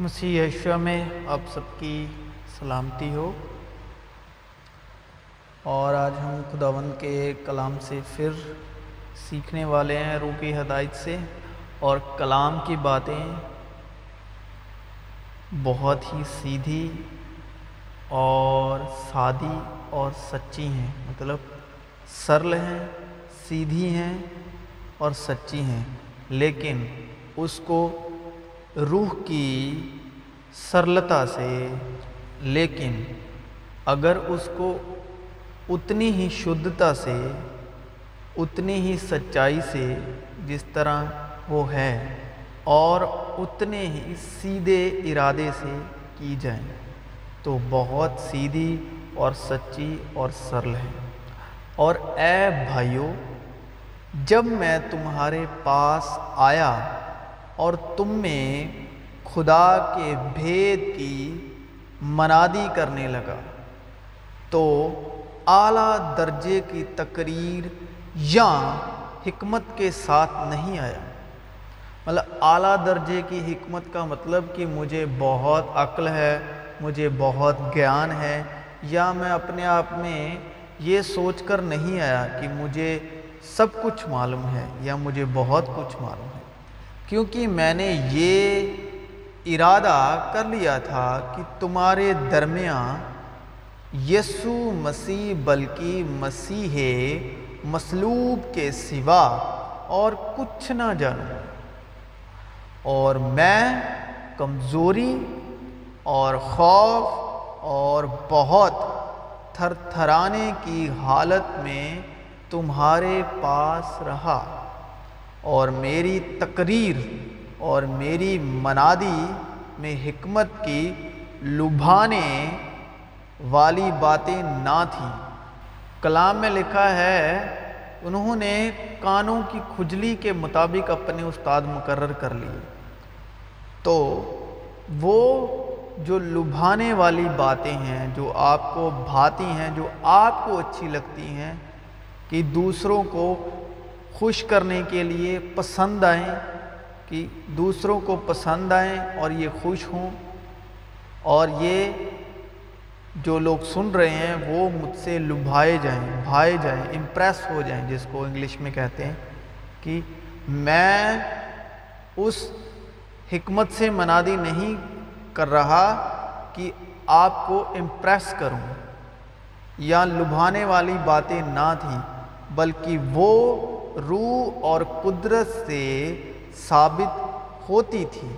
مسیح یشوا میں آپ سب کی سلامتی ہو۔ اور آج ہم خداون کے کلام سے پھر سیکھنے والے ہیں روح کی ہدایت سے۔ اور کلام کی باتیں بہت ہی سیدھی اور سادی اور سچی ہیں۔ مطلب سرل ہیں، سیدھی ہیں اور سچی ہیں۔ لیکن اس کو روح کی سرلتا سے، لیکن اگر اس کو اتنی ہی شدھتا سے، اتنی ہی سچائی سے جس طرح وہ ہے اور اتنے ہی سیدھے ارادے سے کی جائیں، تو بہت سیدھی اور سچی اور سرل ہے اور اے بھائیوں جب میں تمہارے پاس آیا اور تم میں خدا کے بھید کی منادی کرنے لگا۔ تو اعلیٰ درجے کی تقریر یا حکمت کے ساتھ نہیں آیا۔ مطلب اعلیٰ درجے کی حکمت کا مطلب کہ مجھے بہت عقل ہے، مجھے بہت گیان ہے، یا میں اپنے آپ میں یہ سوچ کر نہیں آیا کہ مجھے سب کچھ معلوم ہے یا مجھے بہت کچھ معلوم ہے۔ کیونکہ میں نے یہ ارادہ کر لیا تھا کہ تمہارے درمیان یسو مسیح بلکہ مسیح مسلوب کے سوا اور کچھ نہ جانوں۔ اور میں کمزوری اور خوف اور بہت تھر تھرانے کی حالت میں تمہارے پاس رہا۔ اور میری تقریر اور میری منادی میں حکمت کی لبھانے والی باتیں نہ تھیں۔ کلام میں لکھا ہے، انہوں نے کانوں کی کھجلی کے مطابق اپنے استاد مقرر کر لیے تو وہ جو لبھانے والی باتیں ہیں، جو آپ کو بھاتی ہیں، جو آپ کو اچھی لگتی ہیں، کہ دوسروں کو خوش کرنے کے لیے پسند آئیں، کہ دوسروں کو پسند آئیں اور یہ خوش ہوں۔ اور یہ جو لوگ سن رہے ہیں، وہ مجھ سے لبھائے جائیں، بھائے جائیں امپریس ہو جائیں، جس کو انگلش میں کہتے ہیں، کہ میں اس حکمت سے منادی نہیں کر رہا کہ آپ کو امپریس کروں، یا لبھانے والی باتیں نہ تھیں، بلکہ وہ روح اور قدرت سے ثابت ہوتی تھی،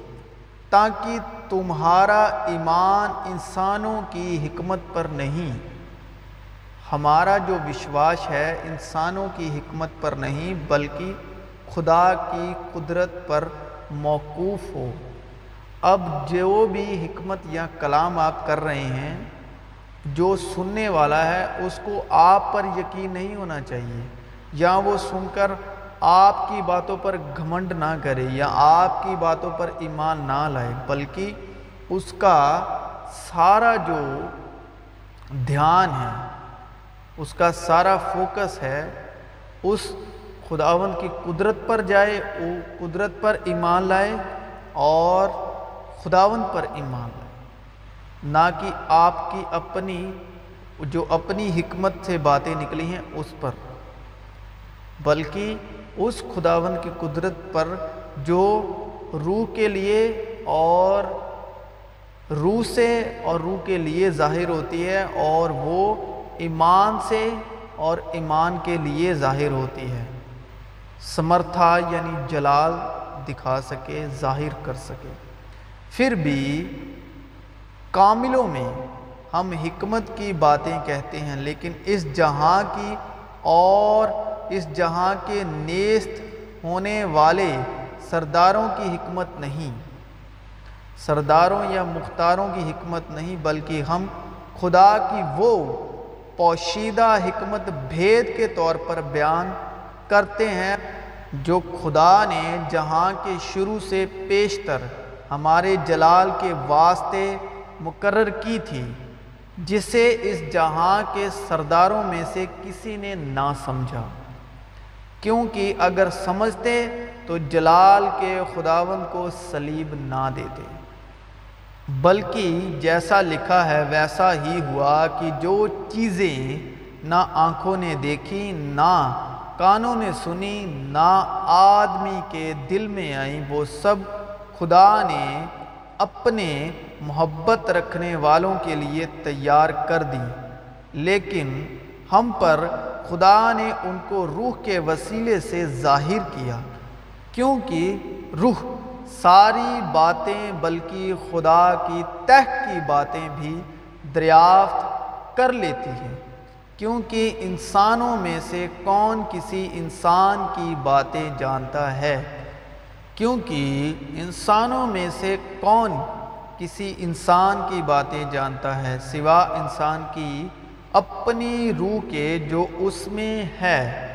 تاکہ تمہارا ایمان انسانوں کی حکمت پر نہیں۔ ہمارا جو وشواس ہے انسانوں کی حکمت پر نہیں، بلکہ خدا کی قدرت پر موقوف ہو۔ اب جو بھی حکمت یا کلام آپ کر رہے ہیں، جو سننے والا ہے، اس کو آپ پر یقین نہیں ہونا چاہیے۔ یا وہ سن کر آپ کی باتوں پر گھمنڈ نہ کرے یا آپ کی باتوں پر ایمان نہ لائے، بلکہ اس کا سارا جو دھیان ہے، اس کا سارا فوکس ہے، اس خداون کی قدرت پر جائے، وہ قدرت پر ایمان لائے اور خداون پر ایمان لائے۔ نہ کہ آپ کی اپنی، جو اپنی حکمت سے باتیں نکلی ہیں، اس پر۔ بلکہ اس خداون کی قدرت پر جو روح کے لیے اور روح سے اور روح کے لیے ظاہر ہوتی ہے اور وہ ایمان سے اور ایمان کے لیے ظاہر ہوتی ہے۔ سمرتھا یعنی جلال دکھا سکے، ظاہر کر سکے۔ پھر بھی کاملوں میں ہم حکمت کی باتیں کہتے ہیں، لیکن اس جہاں کی اور اس جہاں کے نیست ہونے والے سرداروں کی حکمت نہیں۔ سرداروں یا مختاروں کی حکمت نہیں، بلکہ ہم خدا کی وہ پوشیدہ حکمت بھید کے طور پر بیان کرتے ہیں جو خدا نے جہاں کے شروع سے پیشتر ہمارے جلال کے واسطے مقرر کی تھی، جسے اس جہاں کے سرداروں میں سے کسی نے نہ سمجھا۔ کیونکہ اگر سمجھتے تو جلال کے خداون کو سلیب نہ دیتے۔ بلکہ جیسا لکھا ہے ویسا ہی ہوا کہ جو چیزیں نہ آنکھوں نے دیکھی، نہ کانوں نے سنی، نہ آدمی کے دل میں آئیں، وہ سب خدا نے اپنے محبت رکھنے والوں کے لیے تیار کر دی۔ لیکن ہم پر خدا نے ان کو روح کے وسیلے سے ظاہر کیا، کیونکہ روح ساری باتیں بلکہ خدا کی تہ کی باتیں بھی دریافت کر لیتی ہیں۔ کیونکہ انسانوں میں سے کون کسی انسان کی باتیں جانتا ہے؟ کیونکہ انسانوں میں سے کون کسی انسان کی باتیں جانتا ہے؟ سوا انسان کی اپنی روح کے جو اس میں ہے،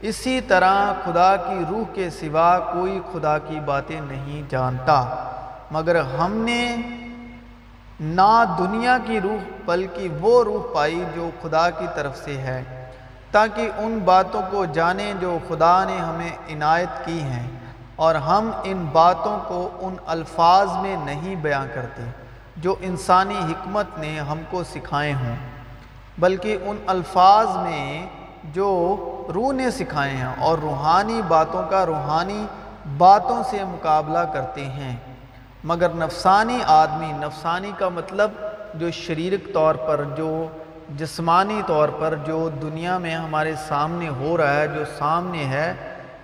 اسی طرح خدا کی روح کے سوا کوئی خدا کی باتیں نہیں جانتا۔ مگر ہم نے نہ دنیا کی روح بلکہ وہ روح پائی جو خدا کی طرف سے ہے، تاکہ ان باتوں کو جانیں جو خدا نے ہمیں عنایت کی ہیں۔ اور ہم ان باتوں کو ان الفاظ میں نہیں بیان کرتے، جو انسانی حکمت نے ہم کو سکھائے ہوں۔ بلکہ ان الفاظ میں جو روح نے سکھائے ہیں اور روحانی باتوں کا روحانی باتوں سے مقابلہ کرتے ہیں۔ مگر نفسانی آدمی، نفسانی کا مطلب جو شریرک طور پر، جو جسمانی طور پر جو دنیا میں ہمارے سامنے ہو رہا ہے، جو سامنے ہے،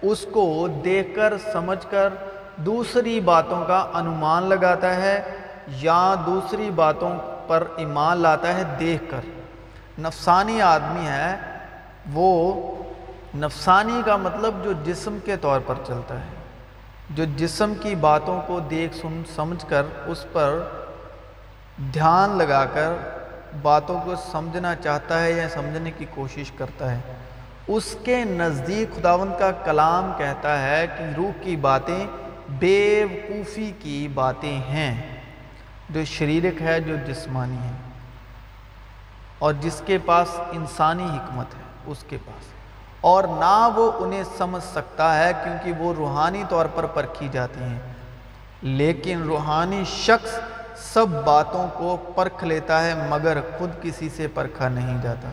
اس کو دیکھ کر، سمجھ کر دوسری باتوں کا انمان لگاتا ہے یا دوسری باتوں پر ایمان لاتا ہے دیکھ کر۔ نفسانی آدمی ہے، وہ نفسانی کا مطلب جو جسم کے طور پر چلتا ہے۔ جو جسم کی باتوں کو دیکھ، سن، سمجھ کر، اس پر دھیان لگا کر باتوں کو سمجھنا چاہتا ہے یا سمجھنے کی کوشش کرتا ہے۔ اس کے نزدیک خداوند کا کلام کہتا ہے کہ روح کی باتیں بے وقوفی کی باتیں ہیں۔ جو شریرک ہے، جو جسمانی ہے۔ اور جس کے پاس انسانی حکمت ہے، اس کے پاس۔ اور نہ وہ انہیں سمجھ سکتا ہے کیونکہ وہ روحانی طور پر پرکھی جاتی ہیں۔ لیکن روحانی شخص سب باتوں کو پرکھ لیتا ہے، مگر خود کسی سے پرکھا نہیں جاتا۔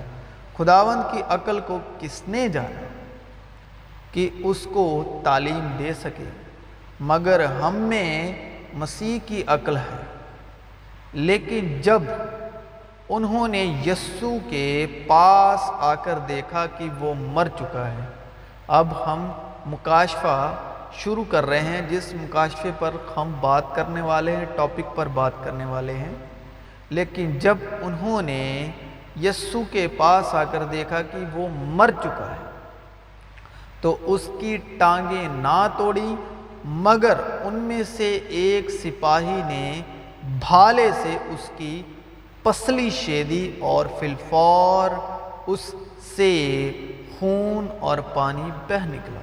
خداوند کی عقل کو کس نے جانا کہ اس کو تعلیم دے سکے؟ مگر ہم میں مسیح کی عقل ہے۔ لیکن جب انہوں نے یسو کے پاس آ کر دیکھا کہ وہ مر چکا ہے۔ اب ہم مکاشفہ شروع کر رہے ہیں۔ جس مکاشفے پر ہم بات کرنے والے ہیں، ٹاپک پر بات کرنے والے ہیں۔ لیکن جب انہوں نے یسو کے پاس آ کر دیکھا کہ وہ مر چکا ہے، تو اس کی ٹانگیں نہ توڑی مگر ان میں سے ایک سپاہی نے بھالے سے اس کی پسلی شیدی اور فلفور، اس سے خون اور پانی بہ نکلا۔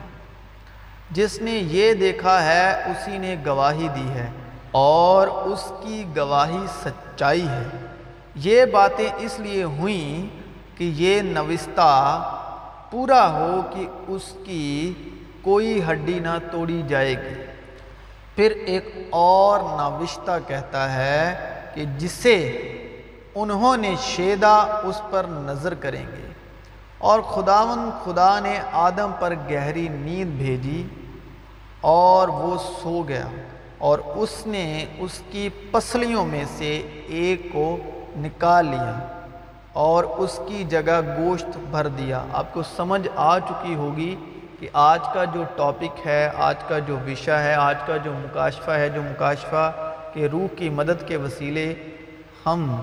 جس نے یہ دیکھا ہے، اسی نے گواہی دی ہے اور اس کی گواہی سچائی ہے۔ یہ باتیں اس لیے ہوئیں کہ یہ نوستہ پورا ہو کہ اس کی کوئی ہڈی نہ توڑی جائے گی۔ پھر ایک اور نوشتہ کہتا ہے کہ جسے انہوں نے شیدہ اس پر نظر کریں گے۔ اور خداون خدا نے آدم پر گہری نیند بھیجی اور وہ سو گیا اور اس نے اس کی پسلیوں میں سے ایک کو نکال لیا اور اس کی جگہ گوشت بھر دیا۔ آپ کو سمجھ آ چکی ہوگی کہ آج کا جو ٹاپک ہے، آج کا جو وشا ہے، آج کا جو مکاشفہ ہے، جو مکاشفہ کے روح کی مدد کے وسیلے، ہم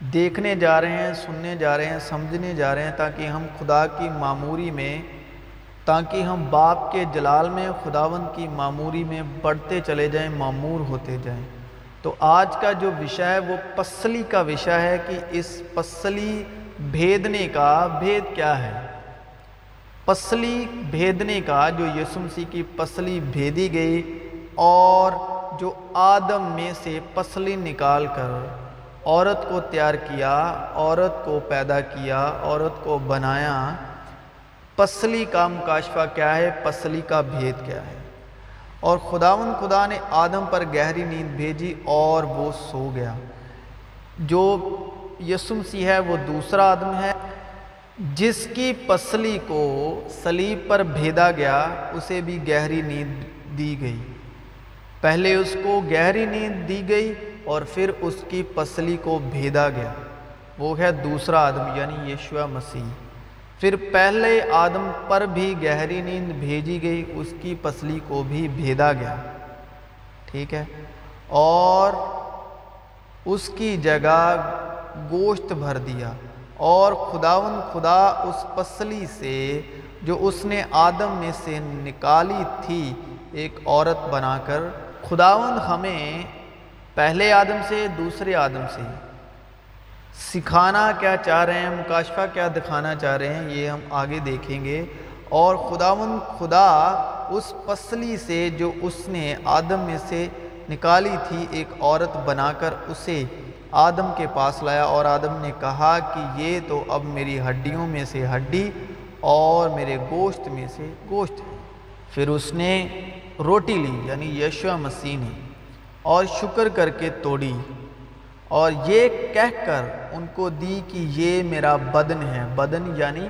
دیکھنے جا رہے ہیں، سننے جا رہے ہیں، سمجھنے جا رہے ہیں تاکہ ہم خدا کی معموری میں، تاکہ ہم باپ کے جلال میں خداون کی معموری میں بڑھتے چلے جائیں، معمور ہوتے جائیں۔ تو آج کا جو وشا ہے، وہ پسلی کا وشا ہے کہ اس پسلی بھیدنے کا بھید کیا ہے۔ پسلی بھیدنے کا جو یسو مسیح کی پسلی بھیدی گئی اور جو آدم میں سے پسلی نکال کر عورت کو تیار کیا، عورت کو پیدا کیا، عورت کو بنایا، پسلی کا مکاشفہ کیا ہے؟ پسلی کا بھید کیا ہے۔ اور خداون خدا نے آدم پر گہری نیند بھیجی اور وہ سو گیا۔ جو یسم سی ہے، وہ دوسرا آدم ہے، جس کی پسلی کو سلیب پر بھیدا گیا، اسے بھی گہری نیند دی گئی۔ پہلے اس کو گہری نیند دی گئی اور پھر اس کی پسلی کو بھیدا گیا۔ وہ ہے دوسرا آدم یعنی یشوا مسیح۔ پھر پہلے آدم پر بھی گہری نیند بھیجی گئی، اس کی پسلی کو بھی بھیدا گیا۔ ٹھیک ہے؟ اور اس کی جگہ گوشت بھر دیا۔ اور خداون خدا اس پسلی سے، جو اس نے آدم میں سے نکالی تھی، ایک عورت بنا کر، خداون ہمیں پہلے آدم سے، دوسرے آدم سے۔ سکھانا کیا چاہ رہے ہیں، مکاشفہ کیا دکھانا چاہ رہے ہیں، یہ ہم آگے دیکھیں گے۔ اور خداون خدا اس پسلی سے جو اس نے آدم میں سے نکالی تھی، ایک عورت بنا کر اسے آدم کے پاس لایا۔ اور آدم نے کہا کہ یہ تو اب میری ہڈیوں میں سے ہڈی اور میرے گوشت میں سے گوشت ہے۔ پھر اس نے روٹی لی یعنی یشو مسیح نے۔ اور شکر کر کے توڑی۔ اور یہ کہہ کر ان کو دی کہ یہ میرا بدن ہے۔ بدن یعنی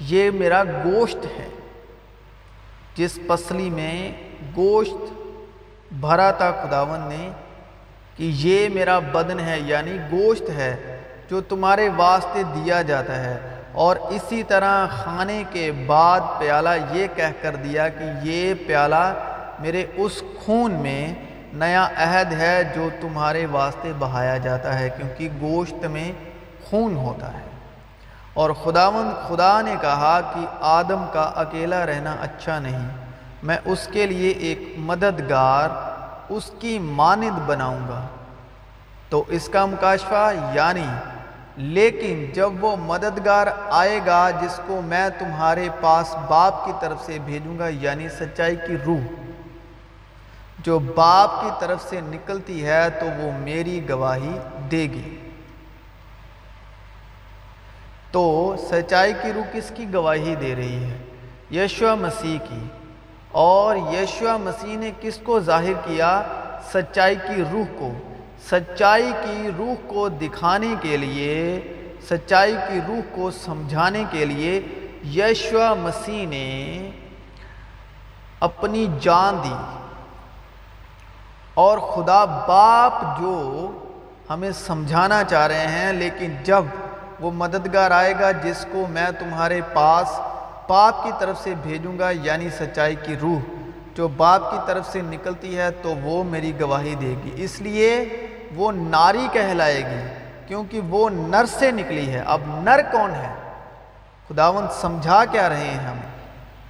یہ میرا گوشت ہے۔ جس پسلی میں گوشت بھرا تھا، خداون نے کہ یہ میرا بدن ہے یعنی گوشت ہے، جو تمہارے واسطے دیا جاتا ہے۔ اور اسی طرح کھانے کے بعد پیالہ یہ کہہ کر دیا کہ یہ پیالہ میرے اس خون میں نیا عہد ہے جو تمہارے واسطے بہایا جاتا ہے، کیونکہ گوشت میں خون ہوتا ہے۔ اور خداوند خدا نے کہا کہ آدم کا اکیلا رہنا اچھا نہیں۔ میں اس کے لیے ایک مددگار، اس کی ماند بناؤں گا۔ تو اس کا مکاشفہ یعنی لیکن جب وہ مددگار آئے گا، جس کو میں تمہارے پاس باپ کی طرف سے بھیجوں گا یعنی سچائی کی روح جو باپ کی طرف سے نکلتی ہے تو وہ میری گواہی دے گی۔ تو سچائی کی روح کس کی گواہی دے رہی ہے؟ یشوا مسیح کی۔ اور یشوا مسیح نے کس کو ظاہر کیا؟ سچائی کی روح کو۔ سچائی کی روح کو دکھانے کے لیے، سچائی کی روح کو سمجھانے کے لیے یشوا مسیح نے اپنی جان دی۔ اور خدا باپ جو ہمیں سمجھانا چاہ رہے ہیں، لیکن جب وہ مددگار آئے گا، جس کو میں تمہارے پاس باپ کی طرف سے بھیجوں گا یعنی سچائی کی روح جو باپ کی طرف سے نکلتی ہے، تو وہ میری گواہی دے گی۔ اس لیے وہ ناری کہلائے گی، کیونکہ وہ نر سے نکلی ہے۔ اب نر کون ہے؟ خداون سمجھا کیا رہے ہیں ہم۔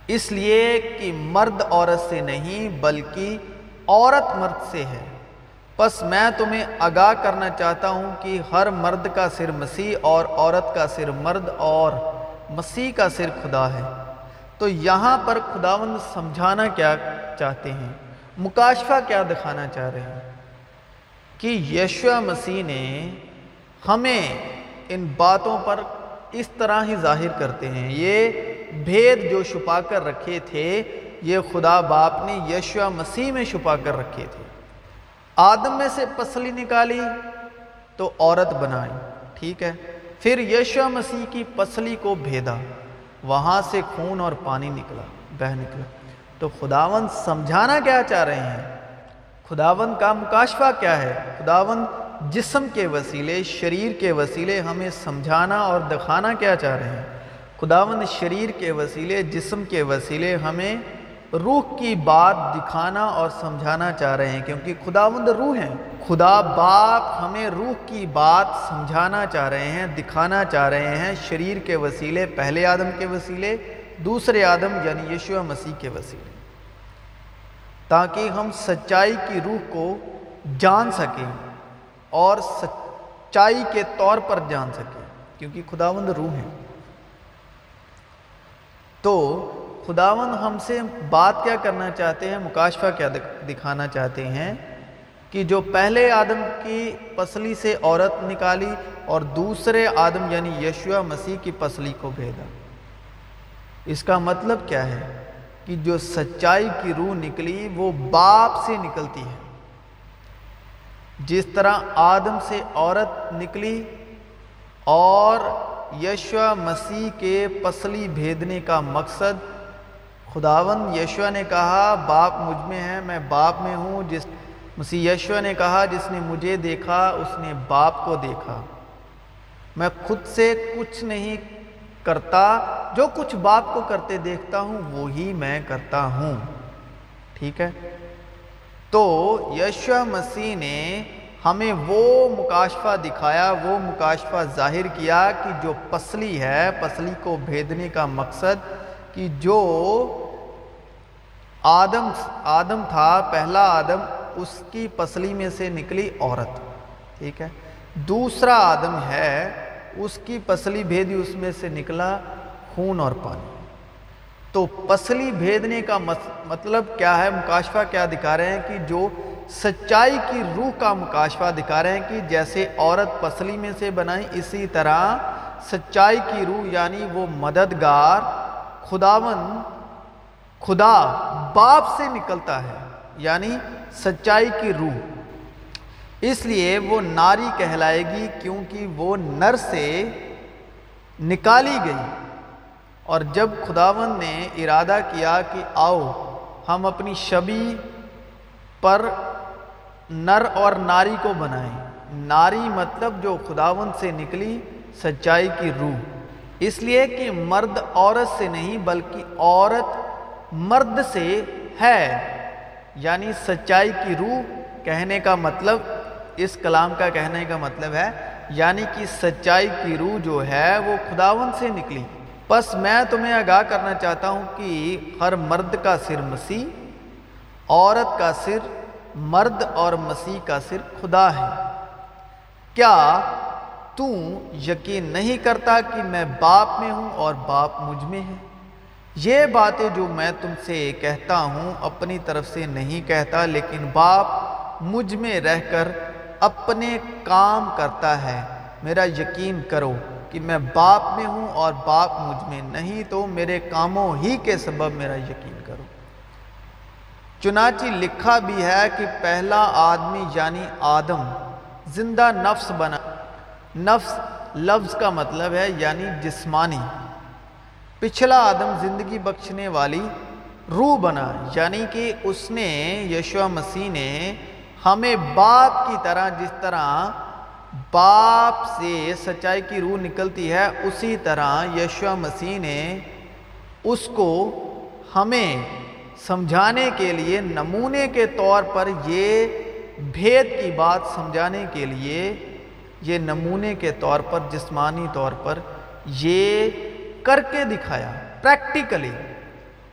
اس لیے کہ مرد عورت سے نہیں، بلکہ عورت مرد سے ہے۔ بس میں تمہیں آگاہ کرنا چاہتا ہوں کہ ہر مرد کا سر مسیح اور عورت کا سر مرد اور مسیح کا سر خدا ہے۔ تو یہاں پر خداوند سمجھانا کیا چاہتے ہیں، مکاشفہ کیا دکھانا چاہ رہے ہیں؟ کہ یشوا مسیح نے ہمیں ان باتوں پر اس طرح ہی ظاہر کرتے ہیں۔ یہ بھید جو چھپا کر رکھے تھے یہ خدا باپ نے یشوا مسیح میں چھپا کر رکھے تھے۔ آدم میں سے پسلی نکالی تو عورت بنائی، ٹھیک ہے۔ پھر یشوا مسیح کی پسلی کو بھیدا، وہاں سے خون اور پانی نکلا بہ نکلا۔ تو خداون سمجھانا کیا چاہ رہے ہیں؟ خداون کا مکاشفہ کیا ہے؟ خداون جسم کے وسیلے، شریر کے وسیلے ہمیں سمجھانا اور دکھانا کیا چاہ رہے ہیں؟ خداون شریر کے وسیلے، جسم کے وسیلے ہمیں روح کی بات دکھانا اور سمجھانا چاہ رہے ہیں، کیونکہ خداوند روح ہیں۔ خدا باپ ہمیں روح کی بات سمجھانا چاہ رہے ہیں، دکھانا چاہ رہے ہیں شریر کے وسیلے، پہلے آدم کے وسیلے، دوسرے آدم یعنی یشو مسیح کے وسیلے۔ تاکہ ہم سچائی کی روح کو جان سکیں اور سچائی کے طور پر جان سکیں، کیونکہ خداوند روح ہیں۔ تو خداون ہم سے بات کیا کرنا چاہتے ہیں، مکاشفہ کیا دکھانا چاہتے ہیں کہ جو پہلے آدم کی پسلی سے عورت نکالی اور دوسرے آدم یعنی یشوا مسیح کی پسلی کو بھیجا۔ اس کا مطلب کیا ہے؟ کہ جو سچائی کی روح نکلی، وہ باپ سے نکلتی ہے۔ جس طرح آدم سے عورت نکلی اور یشوا مسیح کے پسلی بھیدنے کا مقصد خداون یشوا نے کہا، باپ مجھ میں ہے، میں باپ میں ہوں۔ جس مسیح یشوا نے کہا، جس نے مجھے دیکھا، اس نے باپ کو دیکھا۔ میں خود سے کچھ نہیں کرتا، جو کچھ باپ کو کرتے دیکھتا ہوں، وہی میں کرتا ہوں۔ ٹھیک ہے؟ تو یشوا مسیح نے ہمیں وہ مکاشفہ دکھایا، وہ مکاشفہ ظاہر کیا کہ جو پسلی ہے، پسلی کو بھیدنے کا مقصد کہ جو آدم آدم تھا، پہلا آدم، اس کی پسلی میں سے نکلی عورت، ٹھیک ہے؟ دوسرا آدم ہے، اس کی پسلی بھیدی اس میں سے نکلا خون اور پانی۔ تو پسلی بھیدنے کا مطلب کیا ہے؟ مکاشفہ کیا دکھا رہے ہیں کہ جو سچائی کی روح کا مکاشفہ دکھا رہے ہیں کہ جیسے عورت پسلی میں سے بنائی، اسی طرح سچائی کی روح یعنی وہ مددگار خداون، خدا باپ سے نکلتا ہے یعنی سچائی کی روح۔ اس لیے وہ ناری کہلائے گی کیونکہ وہ نر سے نکالی گئی۔ اور جب خداون نے ارادہ کیا کہ آؤ، ہم اپنی شبی پر نر اور ناری کو بنائیں۔ ناری مطلب جو خداون سے نکلی، سچائی کی روح۔ اس لیے کہ مرد عورت سے نہیں بلکہ عورت مرد سے ہے۔ یعنی سچائی کی روح کہنے کا مطلب اس کلام کا کہنے کا مطلب ہے یعنی کہ سچائی کی روح جو ہے وہ خداون سے نکلی۔ بس میں تمہیں آگاہ کرنا چاہتا ہوں کہ ہر مرد کا سر مسیح، عورت کا سر مرد اور مسیح کا سر خدا ہے۔ کیا تو یقین نہیں کرتا کہ میں باپ میں ہوں اور باپ مجھ میں ہے۔ یہ باتیں جو میں تم سے کہتا ہوں اپنی طرف سے نہیں کہتا، لیکن باپ مجھ میں رہ کر اپنے کام کرتا ہے۔ میرا یقین کرو کہ میں باپ میں ہوں اور باپ مجھ میں نہیں، تو میرے کاموں ہی کے سبب میرا یقین کرو۔ چنانچہ لکھا بھی ہے کہ پہلا آدمی یعنی آدم زندہ نفس بنا۔ نفس، لفظ کا مطلب ہے یعنی جسمانی۔ پچھلا آدم زندگی بخشنے والی روح بنا یعنی کہ اس نے یشوا مسیح نے ہمیں باپ کی طرح جس طرح باپ سے سچائی کی روح نکلتی ہے، اسی طرح یشوا مسیح نے اس کو ہمیں سمجھانے کے لیے، نمونے کے طور پر یہ بھید کی بات سمجھانے کے لیے یہ نمونے کے طور پر، جسمانی طور پر یہ کر کے دکھایا پریکٹیکلی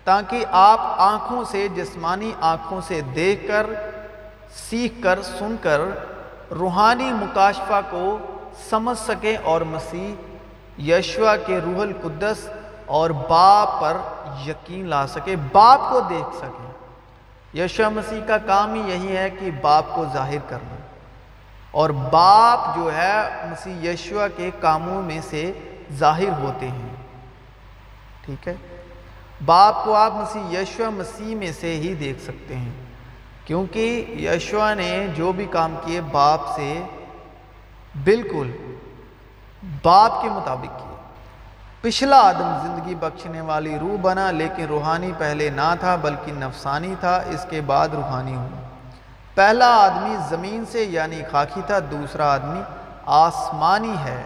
تاکہ آپ آنکھوں سے، جسمانی آنکھوں سے دیکھ کر، سیکھ کر، سن کر روحانی مکاشفہ کو سمجھ سکیں اور مسیح یشوا کے روح القدس اور باپ پر یقین لا سکے باپ کو دیکھ سکیں۔ یشوا مسیح کا کام ہی یہی ہے کہ باپ کو ظاہر کرنا۔ اور باپ جو ہے مسیح یشوا کے کاموں میں سے ظاہر ہوتے ہیں۔ ٹھیک ہے؟ باپ کو آپ مسیح یشوا مسیح میں سے ہی دیکھ سکتے ہیں۔ کیونکہ یشوا نے جو بھی کام کیے باپ سے بالکل باپ کے مطابق کیے۔ پچھلا آدم زندگی بخشنے والی روح بنا لیکن روحانی پہلے نہ تھا بلکہ نفسانی تھا، اس کے بعد روحانی ہوا پہلا آدمی زمین سے یعنی خاکی تھا، دوسرا آدمی آسمانی ہے۔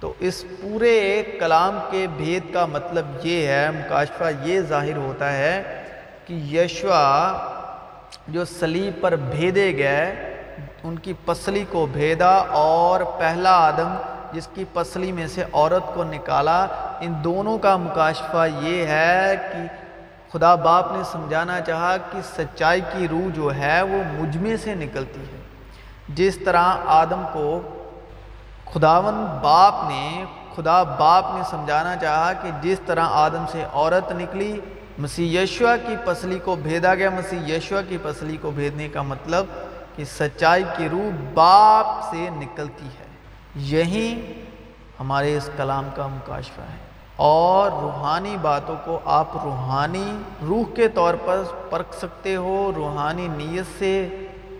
تو اس پورے کلام کے بھید کا مطلب یہ ہے، مکاشفہ یہ ظاہر ہوتا ہے کہ یشوا جو سلیب پر بھیدے گئے، ان کی پسلی کو بھیدا اور پہلا آدم جس کی پسلی میں سے عورت کو نکالا۔ ان دونوں کا مکاشفہ یہ ہے کہ خدا باپ نے سمجھانا چاہا کہ سچائی کی روح جو ہے وہ مجھ میں سے نکلتی ہے۔ جس طرح آدم کو خداون باپ نے، خدا باپ نے سمجھانا چاہا کہ جس طرح آدم سے عورت نکلی، مسیح یشوا کی پسلی کو بھیدا گیا۔ مسیح یشوا کی پسلی کو بھیدنے کا مطلب کہ سچائی کی روح باپ سے نکلتی ہے۔ یہی ہمارے اس کلام کا مکاشفہ ہے۔ اور روحانی باتوں کو آپ روحانی روح کے طور پر پرکھ سکتے ہو، روحانی نیت سے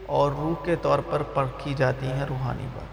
اور روح کے طور پر پرکھی جاتی ہیں روحانی باتیں۔